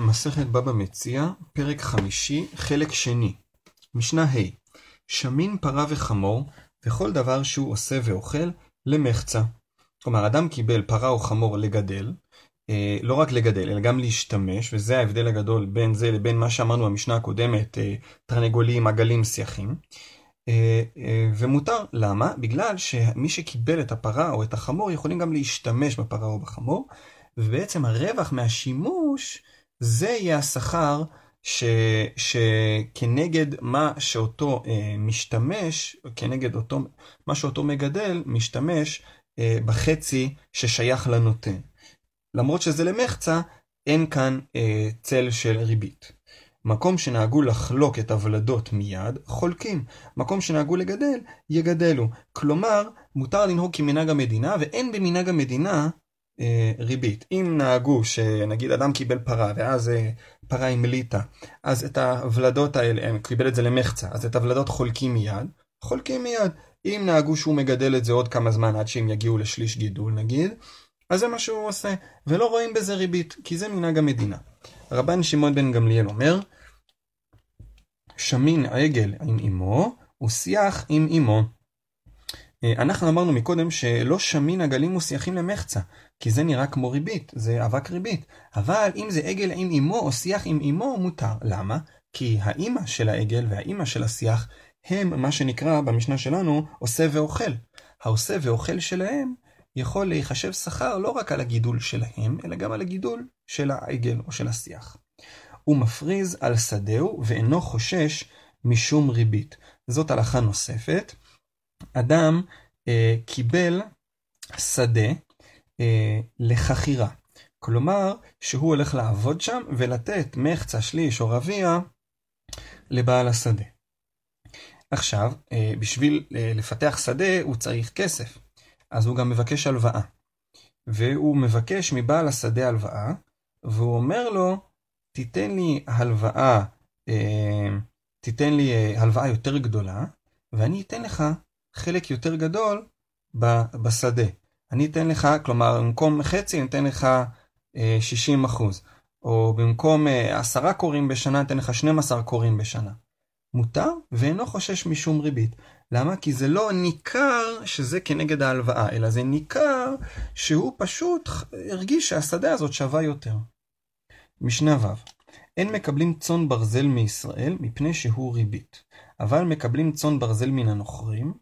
מסכת בבא מציע, פרק חמישי, חלק שני. משנה ה' שמין פרה וחמור, וכל דבר שהוא עושה ואוכל, למחצה. כלומר, אדם קיבל פרה או חמור לגדל, אה, לא רק לגדל, אלא גם להשתמש, וזה ההבדל הגדול בין זה לבין מה שאמרנו במשנה הקודמת, אה, תרנגולים, עגלים, שיחים. אה, אה, ומותר, למה? בגלל שמי שקיבל את הפרה או את החמור יכולים גם להשתמש בפרה או בחמור, ובעצם הרווח מהשימוש זה יהיה השכר ש, שכנגד מה שאותו אה, משתמש, כנגד אותו, מה שאותו מגדל, משתמש אה, בחצי ששייך לנותן. למרות שזה למחצה, אין כאן אה, צל של ריבית. מקום שנהגו לחלוק את הוולדות מיד, חולקים. מקום שנהגו לגדל, יגדלו. כלומר, מותר לנהוג כמנהג המדינה, ואין במנהג המדינה ריבית. אם נהגו שנגיד אדם קיבל פרה ואז אה, פרה המליטה, אז את הוולדות האלה, הם קיבל את זה למחצה, אז את הוולדות חולקים מיד, חולקים מיד. אם נהגו שהוא מגדל את זה עוד כמה זמן עד שהם יגיעו לשליש גידול נגיד, אז זה מה שהוא עושה, ולא רואים בזה ריבית, כי זה מנהג המדינה. רבן שמעון בן גמליאל אומר, שמין עגל עם אמו, ושיח עם אמו. אה, אנחנו אמרנו מקודם שלא שמין עגלים ושיחים למחצה, כי זה נראה כמו ריבית, זה אבק ריבית. אבל אם זה עגל עם אמו או שיח עם אמו, מותר. למה? כי האימא של העגל והאימא של השיח הם מה שנקרא במשנה שלנו עושה ואוכל. העושה ואוכל שלהם יכול להיחשב שכר לא רק על הגידול שלהם, אלא גם על הגידול של העגל או של השיח. הוא מפריז על שדהו ואינו חושש משום ריבית. זאת הלכה נוספת. אדם אה, קיבל שדה אה, לחכירה. כלומר, שהוא הולך לעבוד שם ולתת מחצה, שליש או רביע לבעל השדה. עכשיו, אה, בשביל אה, לפתח שדה הוא צריך כסף, אז הוא גם מבקש הלוואה. והוא מבקש מבעל השדה הלוואה, והוא אומר לו, תיתן לי הלוואה, אה, תיתן לי אה, הלוואה יותר גדולה, ואני אתן לך חלק יותר גדול בשדה. אני אתן לך, כלומר, במקום חצי אני אתן לך 60 אה, אחוז, או במקום עשרה קוראים בשנה אני אתן לך 12 קוראים בשנה. מותר ואינו חושש משום ריבית. למה? כי זה לא ניכר שזה כנגד ההלוואה, אלא זה ניכר שהוא פשוט הרגיש שהשדה הזאת שווה יותר. משנה ו' אין מקבלים צאן ברזל מישראל מפני שהוא ריבית, אבל מקבלים צאן ברזל מן הנוכרים.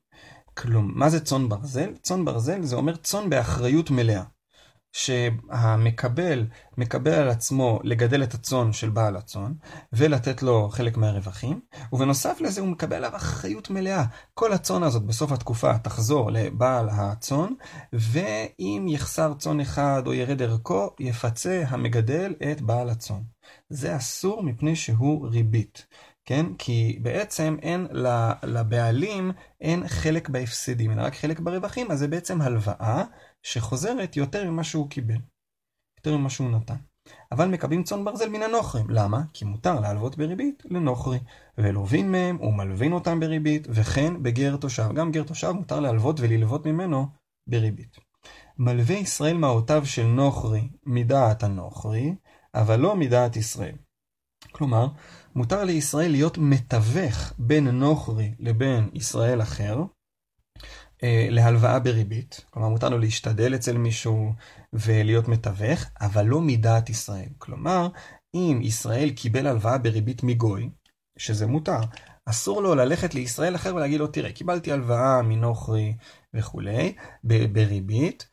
כלום, מה זה צאן ברזל? צאן ברזל זה אומר צאן באחריות מלאה. שהמקבל מקבל על עצמו לגדל את הצאן של בעל הצאן ולתת לו חלק מהרווחים ובנוסף לזה הוא מקבל עליו אחריות מלאה. כל הצאן הזאת בסוף התקופה תחזור לבעל הצאן ואם יחסר צאן אחד או ירד ערכו יפצה המגדל את בעל הצאן. זה אסור מפני שהוא ריבית. כן? כי בעצם אין לבעלים אין חלק בהפסדים, אלא רק חלק ברווחים, אז זה בעצם הלוואה שחוזרת יותר ממה שהוא קיבל, יותר ממה שהוא נתן. אבל מקבלים צאן ברזל מן הנוכרים. למה? כי מותר להלוות בריבית לנוכרי, ולווין מהם ומלווין אותם בריבית, וכן בגר תושב. גם גר תושב מותר להלוות וללוות ממנו בריבית. מלווה ישראל מעותיו של נוכרי מדעת הנוכרי, אבל לא מדעת ישראל. כלומר, מותר לישראל להיות מתווך בין נוכרי לבין ישראל אחר, אה, להלוואה בריבית, כלומר מותר לו להשתדל אצל מישהו ולהיות מתווך, אבל לא מדעת ישראל. כלומר, אם ישראל קיבל הלוואה בריבית מגוי, שזה מותר, אסור לו ללכת לישראל אחר ולהגיד לו, תראה, קיבלתי הלוואה מנוכרי וכולי, בריבית,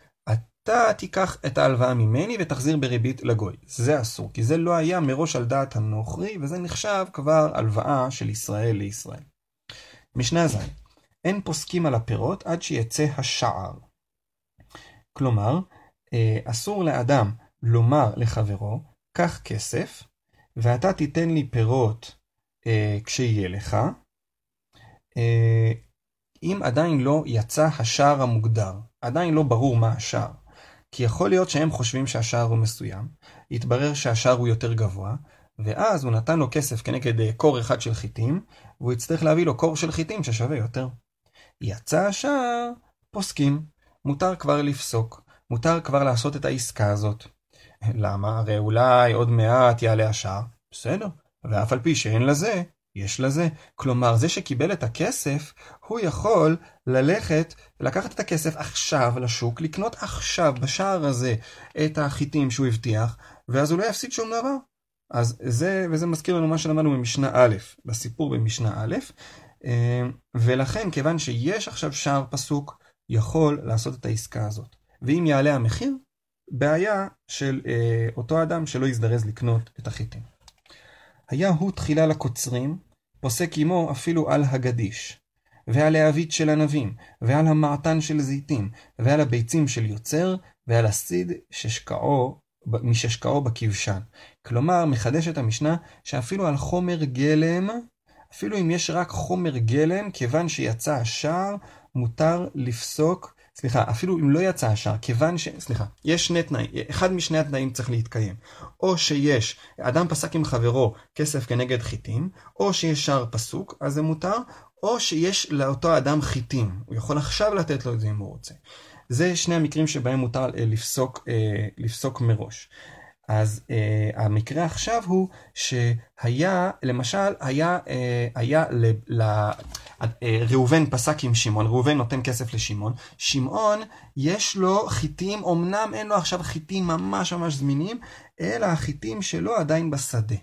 אתה תיקח את ההלוואה ממני ותחזיר בריבית לגוי. זה אסור, כי זה לא היה מראש על דעת הנוכרי, וזה נחשב כבר הלוואה של ישראל לישראל. משנה ז' אין פוסקים על הפירות עד שיצא השער. כלומר, אה, אסור לאדם לומר לחברו, קח כסף, ואתה תיתן לי פירות אה, כשיהיה לך, אה, אם עדיין לא יצא השער המוגדר, עדיין לא ברור מה השער. כי יכול להיות שהם חושבים שהשער הוא מסוים, יתברר שהשער הוא יותר גבוה, ואז הוא נתן לו כסף כנגד קור אחד של חיטים, והוא יצטרך להביא לו קור של חיטים ששווה יותר. יצא השער, פוסקים. מותר כבר לפסוק, מותר כבר לעשות את העסקה הזאת. למה? הרי אולי עוד מעט יעלה השער. בסדר. ואף על פי שאין לזה, יש לזה. כלומר, זה שקיבל את הכסף, הוא יכול ללכת, לקחת את הכסף עכשיו לשוק, לקנות עכשיו, בשער הזה, את החיטים שהוא הבטיח, ואז הוא לא יפסיד שום דבר. אז זה, וזה מזכיר לנו מה שלמדנו במשנה א', בסיפור במשנה א', אה, ולכן, כיוון שיש עכשיו שער פסוק, יכול לעשות את העסקה הזאת. ואם יעלה המחיר, בעיה של אה, אותו אדם שלא יזדרז לקנות את החיטים. היה הוא תחילה לקוצרים, פוסק עמו אפילו על הגדיש, ועל העבית של ענבים, ועל המעתן של זיתים, ועל הביצים של יוצר, ועל הסיד ששקעו, מששקעו בכבשן. כלומר, מחדשת המשנה שאפילו על חומר גלם, אפילו אם יש רק חומר גלם, כיוון שיצא השער, מותר לפסוק, סליחה, אפילו אם לא יצא השער, כיוון ש... סליחה, יש שני תנאים, אחד משני התנאים צריך להתקיים. או שיש, אדם פסק עם חברו כסף כנגד חיטים, או שיש שער פסוק, אז זה מותר, או שיש לאותו אדם חיטים, הוא יכול עכשיו לתת לו את זה אם הוא רוצה. זה שני המקרים שבהם מותר אה, לפסוק, אה, לפסוק מראש. אז אה, המקרה עכשיו הוא שהיה, למשל, היה, אה, היה ל, ל, ראובן פסק עם שמעון, ראובן נותן כסף לשמעון, שמעון יש לו חיטים, אמנם אין לו עכשיו חיטים ממש ממש זמינים, אלא החיטים שלו עדיין בשדה.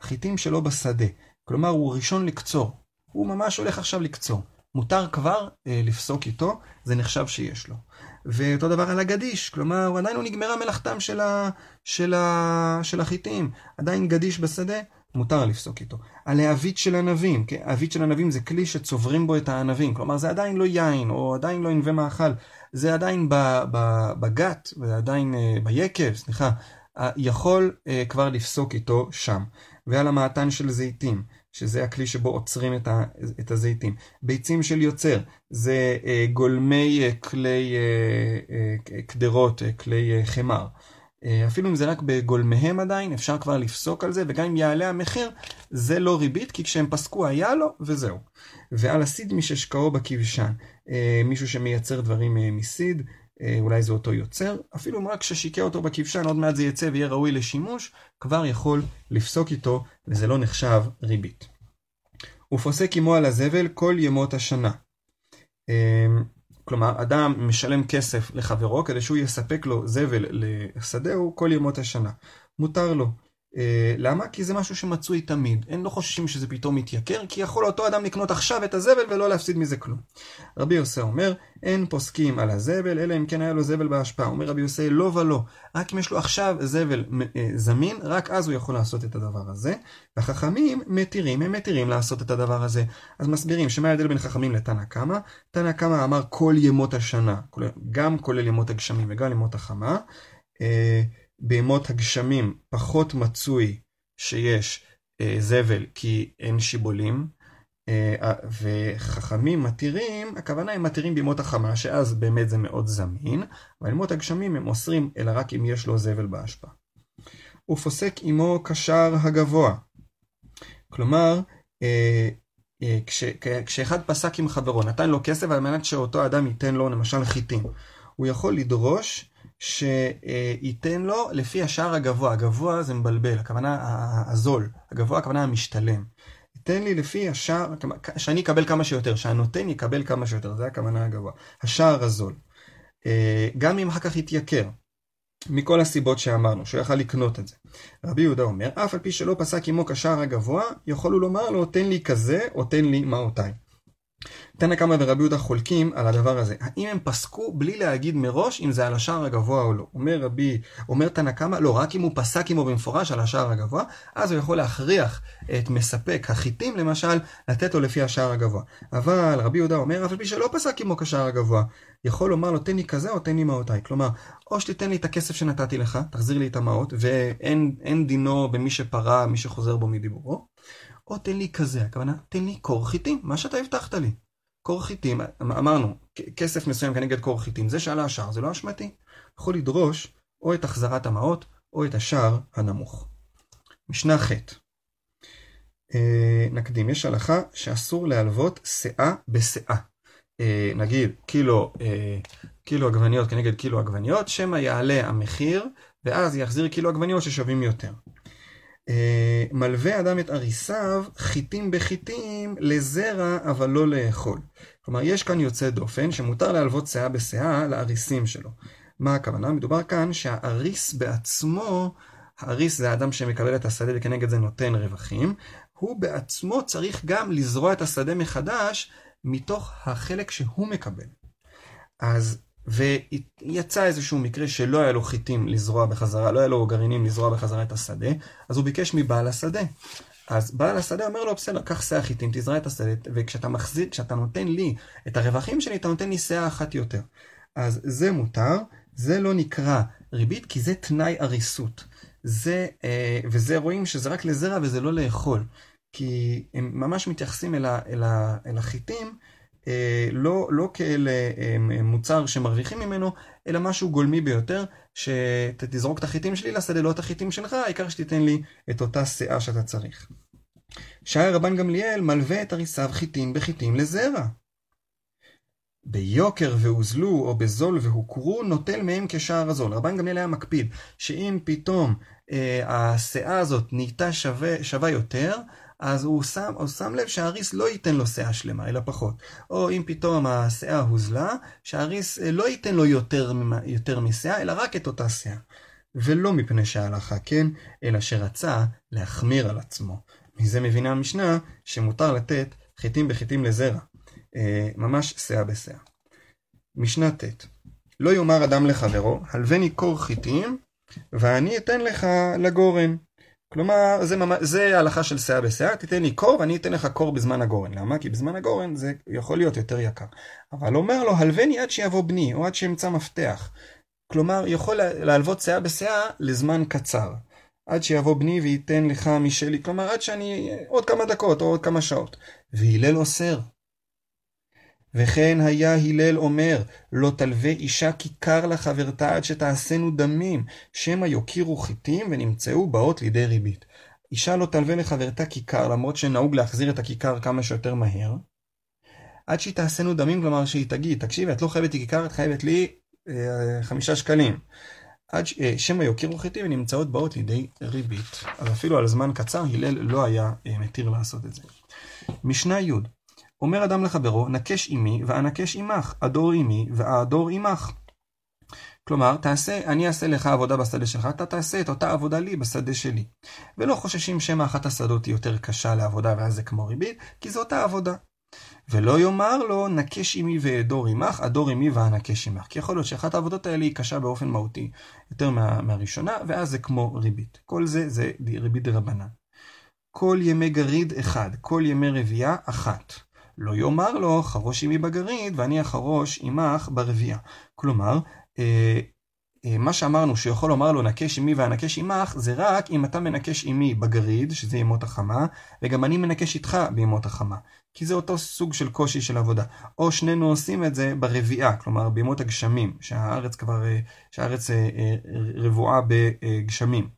החיטים שלו בשדה, כלומר הוא ראשון לקצור, הוא ממש הולך עכשיו לקצור. מותר כבר אה, לפסוק איתו, זה נחשב שיש לו. ואותו דבר על הגדיש, כלומר עדיין לא נגמרה מלאכתם של, ה, של, ה, של החיטים, עדיין גדיש בשדה, מותר לפסוק איתו. על העבית של ענבים, כן? העבית של ענבים זה כלי שצוברים בו את הענבים, כלומר זה עדיין לא יין, או עדיין לא ענבי מאכל, זה עדיין בגת, ועדיין אה, ביקב, סליחה, יכול אה, כבר לפסוק איתו שם. ועל המעתן של זיתים, שזה הכלי שבו עוצרים את, את הזיתים. ביצים של יוצר, זה אה, גולמי כלי קדרות, כלי חמר. אה, אפילו אם זה רק בגולמיהם עדיין, אפשר כבר לפסוק על זה, וגם אם יעלה המחיר, זה לא ריבית, כי כשהם פסקו היה לו, וזהו. ועל הסיד מששקעו בכבשן, אה, מישהו שמייצר דברים אה, מסיד, אולי זה אותו יוצר, אפילו אם רק ששיקע אותו בכבשן, עוד מעט זה יצא ויהיה ראוי לשימוש, כבר יכול לפסוק איתו, וזה לא נחשב ריבית. הוא פוסק עמו על הזבל כל ימות השנה. כלומר, אדם משלם כסף לחברו כדי שהוא יספק לו זבל לשדהו כל ימות השנה. מותר לו. אה, למה? כי זה משהו שמצוי תמיד. אין לא חוששים שזה פתאום יתייקר, כי יכול אותו אדם לקנות עכשיו את הזבל ולא להפסיד מזה כלום. רבי יוסי אומר, אין פוסקים על הזבל, אלא אם כן היה לו זבל בהשפעה. אומר רבי יוסי, לא ולא. רק אם יש לו עכשיו זבל אה, זמין, רק אז הוא יכול לעשות את הדבר הזה. והחכמים מתירים, הם מתירים לעשות את הדבר הזה. אז מסבירים שמה ההבדל בין חכמים לתנא קמא? תנא קמא אמר כל ימות השנה, גם כולל ימות הגשמים וגם ימות החמה. בימות הגשמים פחות מצוי שיש אה, זבל כי אין שיבולים, אה, וחכמים מתירים, הכוונה הם מתירים בימות החמה, שאז באמת זה מאוד זמין, אבל בימות הגשמים הם אוסרים, אלא רק אם יש לו זבל בהשפעה. הוא פוסק עמו קשר הגבוה. כלומר, אה, אה, כש, כשאחד פסק עם חברו, נתן לו כסף על מנת שאותו אדם ייתן לו למשל חיטים, הוא יכול לדרוש שייתן לו לפי השער הגבוה, הגבוה זה מבלבל, הכוונה הזול, הגבוה הכוונה המשתלם. ייתן לי לפי השער, שאני אקבל כמה שיותר, שהנותן יקבל כמה שיותר, זה הכוונה הגבוה. השער הזול. אה, גם אם אחר כך יתייקר, מכל הסיבות שאמרנו, שהוא יכל לקנות את זה. רבי יהודה אומר, אף על פי שלא פסק עמו כשער הגבוה, יכול הוא לומר לו, תן לי כזה, או תן לי מעותיי. תנא קמא ורבי יהודה חולקים על הדבר הזה. האם הם פסקו בלי להגיד מראש אם זה על השער הגבוה או לא? אומר רבי, אומר תנא קמא, לא, רק אם הוא פסק עמו במפורש על השער הגבוה, אז הוא יכול להכריח את מספק החיטים, למשל, לתת לו לפי השער הגבוה. אבל רבי יהודה אומר, אף על פי שלא פסק עמו כשער הגבוה, יכול לומר לו, תן לי כזה או תן לי מעותיי. כלומר, או שתיתן לי את הכסף שנתתי לך, תחזיר לי את המעות, ואין דינו במי שפרה, מי שחוזר בו מדיבורו. או תן לי כזה, הכוונה, תן לי קור חיטים, מה שאתה הבטחת לי. קור חיטים, אמרנו, כסף מסוים כנגד קור חיטים, זה שעלה השער, זה לא אשמתי. יכול לדרוש או את החזרת המעות, או את השער הנמוך. משנה ח' אה, נקדים, יש הלכה שאסור להלוות שאה בשאה. אה, נגיד קילו, אה, קילו עגבניות כנגד קילו עגבניות, שמא יעלה המחיר ואז יחזיר קילו עגבניות ששווים יותר. אה, מלווה אדם את אריסיו, חיטים בחיטים, לזרע אבל לא לאכול. כלומר, יש כאן יוצא דופן שמותר להלוות שאה בשאה לאריסים שלו. מה הכוונה? מדובר כאן שהאריס בעצמו, האריס זה האדם שמקבל את השדה וכנגד זה נותן רווחים, הוא בעצמו צריך גם לזרוע את השדה מחדש מתוך החלק שהוא מקבל. אז, ויצא איזשהו מקרה שלא היה לו חיטים לזרוע בחזרה, לא היה לו גרעינים לזרוע בחזרה את השדה, אז הוא ביקש מבעל השדה. אז בעל השדה אומר לו, בסדר, קח שאה חיטים, תזרע את השדה, וכשאתה מחזיר, כשאתה נותן לי את הרווחים שלי, אתה נותן לי שאה אחת יותר. אז זה מותר, זה לא נקרא ריבית, כי זה תנאי עריסות. זה, אה, וזה רואים שזה רק לזרע וזה לא לאכול. כי הם ממש מתייחסים אל, ה, אל, ה, אל החיטים לא, לא כאל אה, מוצר שמרוויחים ממנו, אלא משהו גולמי ביותר, שתזרוק את החיטים שלי לשדה, לא את החיטים שלך, העיקר שתיתן לי את אותה שאה שאתה צריך. שער רבן גמליאל מלווה את הריסיו חיטים בחיטים לזרע. ביוקר והוזלו או בזול והוכרו, נוטל מהם כשער הזול. רבן גמליאל היה מקפיד שאם פתאום אה, השאה הזאת נהייתה שווה, שווה יותר, אז הוא שם, הוא שם לב שהאריס לא ייתן לו שאה שלמה, אלא פחות. או אם פתאום השאה הוזלה, שהאריס אה, לא ייתן לו יותר, יותר משאה, אלא רק את אותה שאה. ולא מפני שהלכה כן, אלא שרצה להחמיר על עצמו. מזה מבינה המשנה שמותר לתת חיטים בחיטים לזרע. אה, ממש שאה בשאה. משנה ט' לא יאמר אדם לחברו, הלווני קור חיטים, ואני אתן לך לגורן. כלומר, זה, ממש, זה ההלכה של שאה בשאה, תיתן לי קור ואני אתן לך קור בזמן הגורן. למה? כי בזמן הגורן זה יכול להיות יותר יקר. אבל אומר לו, הלווני עד שיבוא בני, או עד שימצא מפתח. כלומר, יכול להלוות שאה בשאה לזמן קצר. עד שיבוא בני וייתן לך משלי, כלומר, עד שאני, עוד כמה דקות או עוד כמה שעות. והלל אוסר. וכן היה הלל אומר, לא תלווה אישה כיכר לחברתה עד שתעשינו דמים, שמא יוקירו חיטים ונמצאו באות לידי ריבית. אישה לא תלווה לחברתה כיכר, למרות שנהוג להחזיר את הכיכר כמה שיותר מהר, עד שהיא תעשינו דמים, כלומר שהיא תגיד, תקשיבי, את לא חייבת לי כיכר, את חייבת לי אה, חמישה שקלים. עד ש... אה, שמא יוקירו חיטים ונמצאות באות לידי ריבית. אז אפילו על זמן קצר הלל לא היה אה, מתיר לעשות את זה. משנה י' אומר אדם לחברו, נקש עמי ואנקש עמך, אדור עמי ואדור עמך. כלומר, תעשה, אני אעשה לך עבודה בשדה שלך, אתה תעשה את אותה עבודה לי בשדה שלי. ולא חוששים שמא אחת השדות היא יותר קשה לעבודה ואז זה כמו ריבית, כי זו אותה עבודה. ולא יאמר לו, נקש עמי ואדור עמך, אדור עמי ואנקש עמך. כי יכול להיות שאחת העבודות האלה היא קשה באופן מהותי יותר מה, מהראשונה, ואז זה כמו ריבית. כל זה זה ריבית דרבנן. כל ימי גריד אחד, כל ימי רבייה אחת. לא יאמר לו חרוש עמי בגריד ואני אחרוש עמך ברבייה. כלומר, אה, אה, מה שאמרנו שיכול לומר לו נקש עמי ואנקש עמך זה רק אם אתה מנקש עמי בגריד שזה ימות החמה וגם אני מנקש איתך בימות החמה כי זה אותו סוג של קושי של עבודה או שנינו עושים את זה ברביעה כלומר בימות הגשמים שהארץ כבר אה, שהארץ רבועה בגשמים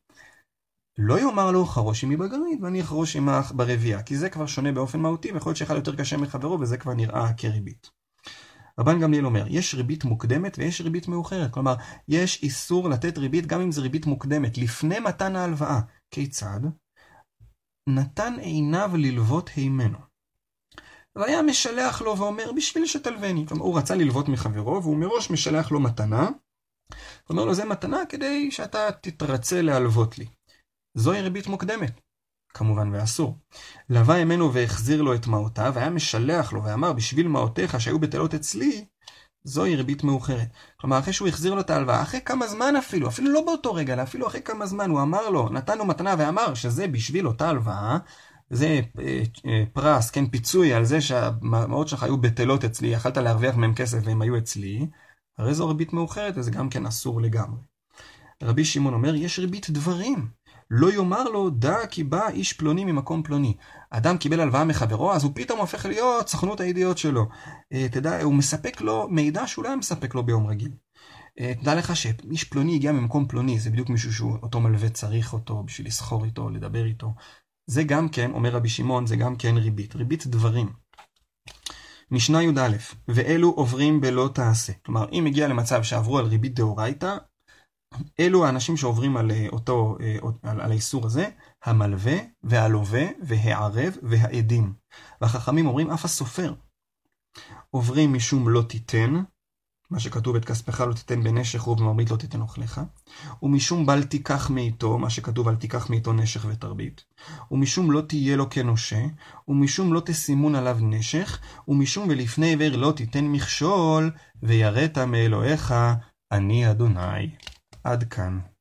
לא יאמר לו חרוש עמי בגרעין ואני אחרוש עמך ברבייה, כי זה כבר שונה באופן מהותי ויכול להיות שאחד יותר קשה מחברו וזה כבר נראה כריבית. רבן גמליאל אומר, יש ריבית מוקדמת ויש ריבית מאוחרת, כלומר, יש איסור לתת ריבית גם אם זה ריבית מוקדמת, לפני מתן ההלוואה. כיצד? נתן עיניו ללוות הימנו. והיה משלח לו ואומר, בשביל שתלווני. כלומר, הוא רצה ללוות מחברו, והוא מראש משלח לו מתנה. אומר לו, זה מתנה כדי שאתה תתרצה להלוות לי. זוהי ריבית מוקדמת. כמובן ואסור. לווה ימינו והחזיר לו את מעותיו, והיה משלח לו ואמר, בשביל מעותיך שהיו בטלות אצלי, זוהי ריבית מאוחרת. כלומר, אחרי שהוא החזיר לו את ההלוואה, אחרי כמה זמן אפילו, אפילו לא באותו רגע, אלא אפילו אחרי כמה זמן, הוא אמר לו, נתן לו מתנה ואמר שזה בשביל אותה הלוואה, זה אה, אה, פרס, כן, פיצוי על זה שהמעות שלך היו בטלות אצלי, יכלת להרוויח מהם כסף והם היו אצלי, הרי זו ריבית מאוחרת וזה גם כן אסור לגמרי. רבי שמעון אומר, יש ריבית דברים. לא יאמר לו, דע כי בא איש פלוני ממקום פלוני. אדם קיבל הלוואה מחברו, אז הוא פתאום הופך להיות סוכנות הידיעות שלו. אה, תדע, הוא מספק לו מידע שהוא לא היה מספק לו ביום רגיל. אה, תדע לך שאיש פלוני הגיע ממקום פלוני, זה בדיוק מישהו שאותו מלווה צריך אותו בשביל לסחור איתו, לדבר איתו. זה גם כן, אומר רבי שמעון, זה גם כן ריבית. ריבית דברים. משנה י"א, ואלו עוברים בלא תעשה. כלומר, אם הגיע למצב שעברו על ריבית דאורייתא, אלו האנשים שעוברים על אותו, על, על האיסור הזה, המלווה והלווה והערב והעדים. והחכמים אומרים אף הסופר. עוברים משום לא תיתן, מה שכתוב את כספך לא תיתן בנשך ובמרבית לא תיתן אוכליך, ומשום בל תיקח מאיתו, מה שכתוב אל תיקח מאיתו נשך ותרבית, ומשום לא תהיה לו כנושה, ומשום לא תסימון עליו נשך, ומשום ולפני עבר לא תיתן מכשול, ויראת מאלוהיך, אני אדוני. עד כאן.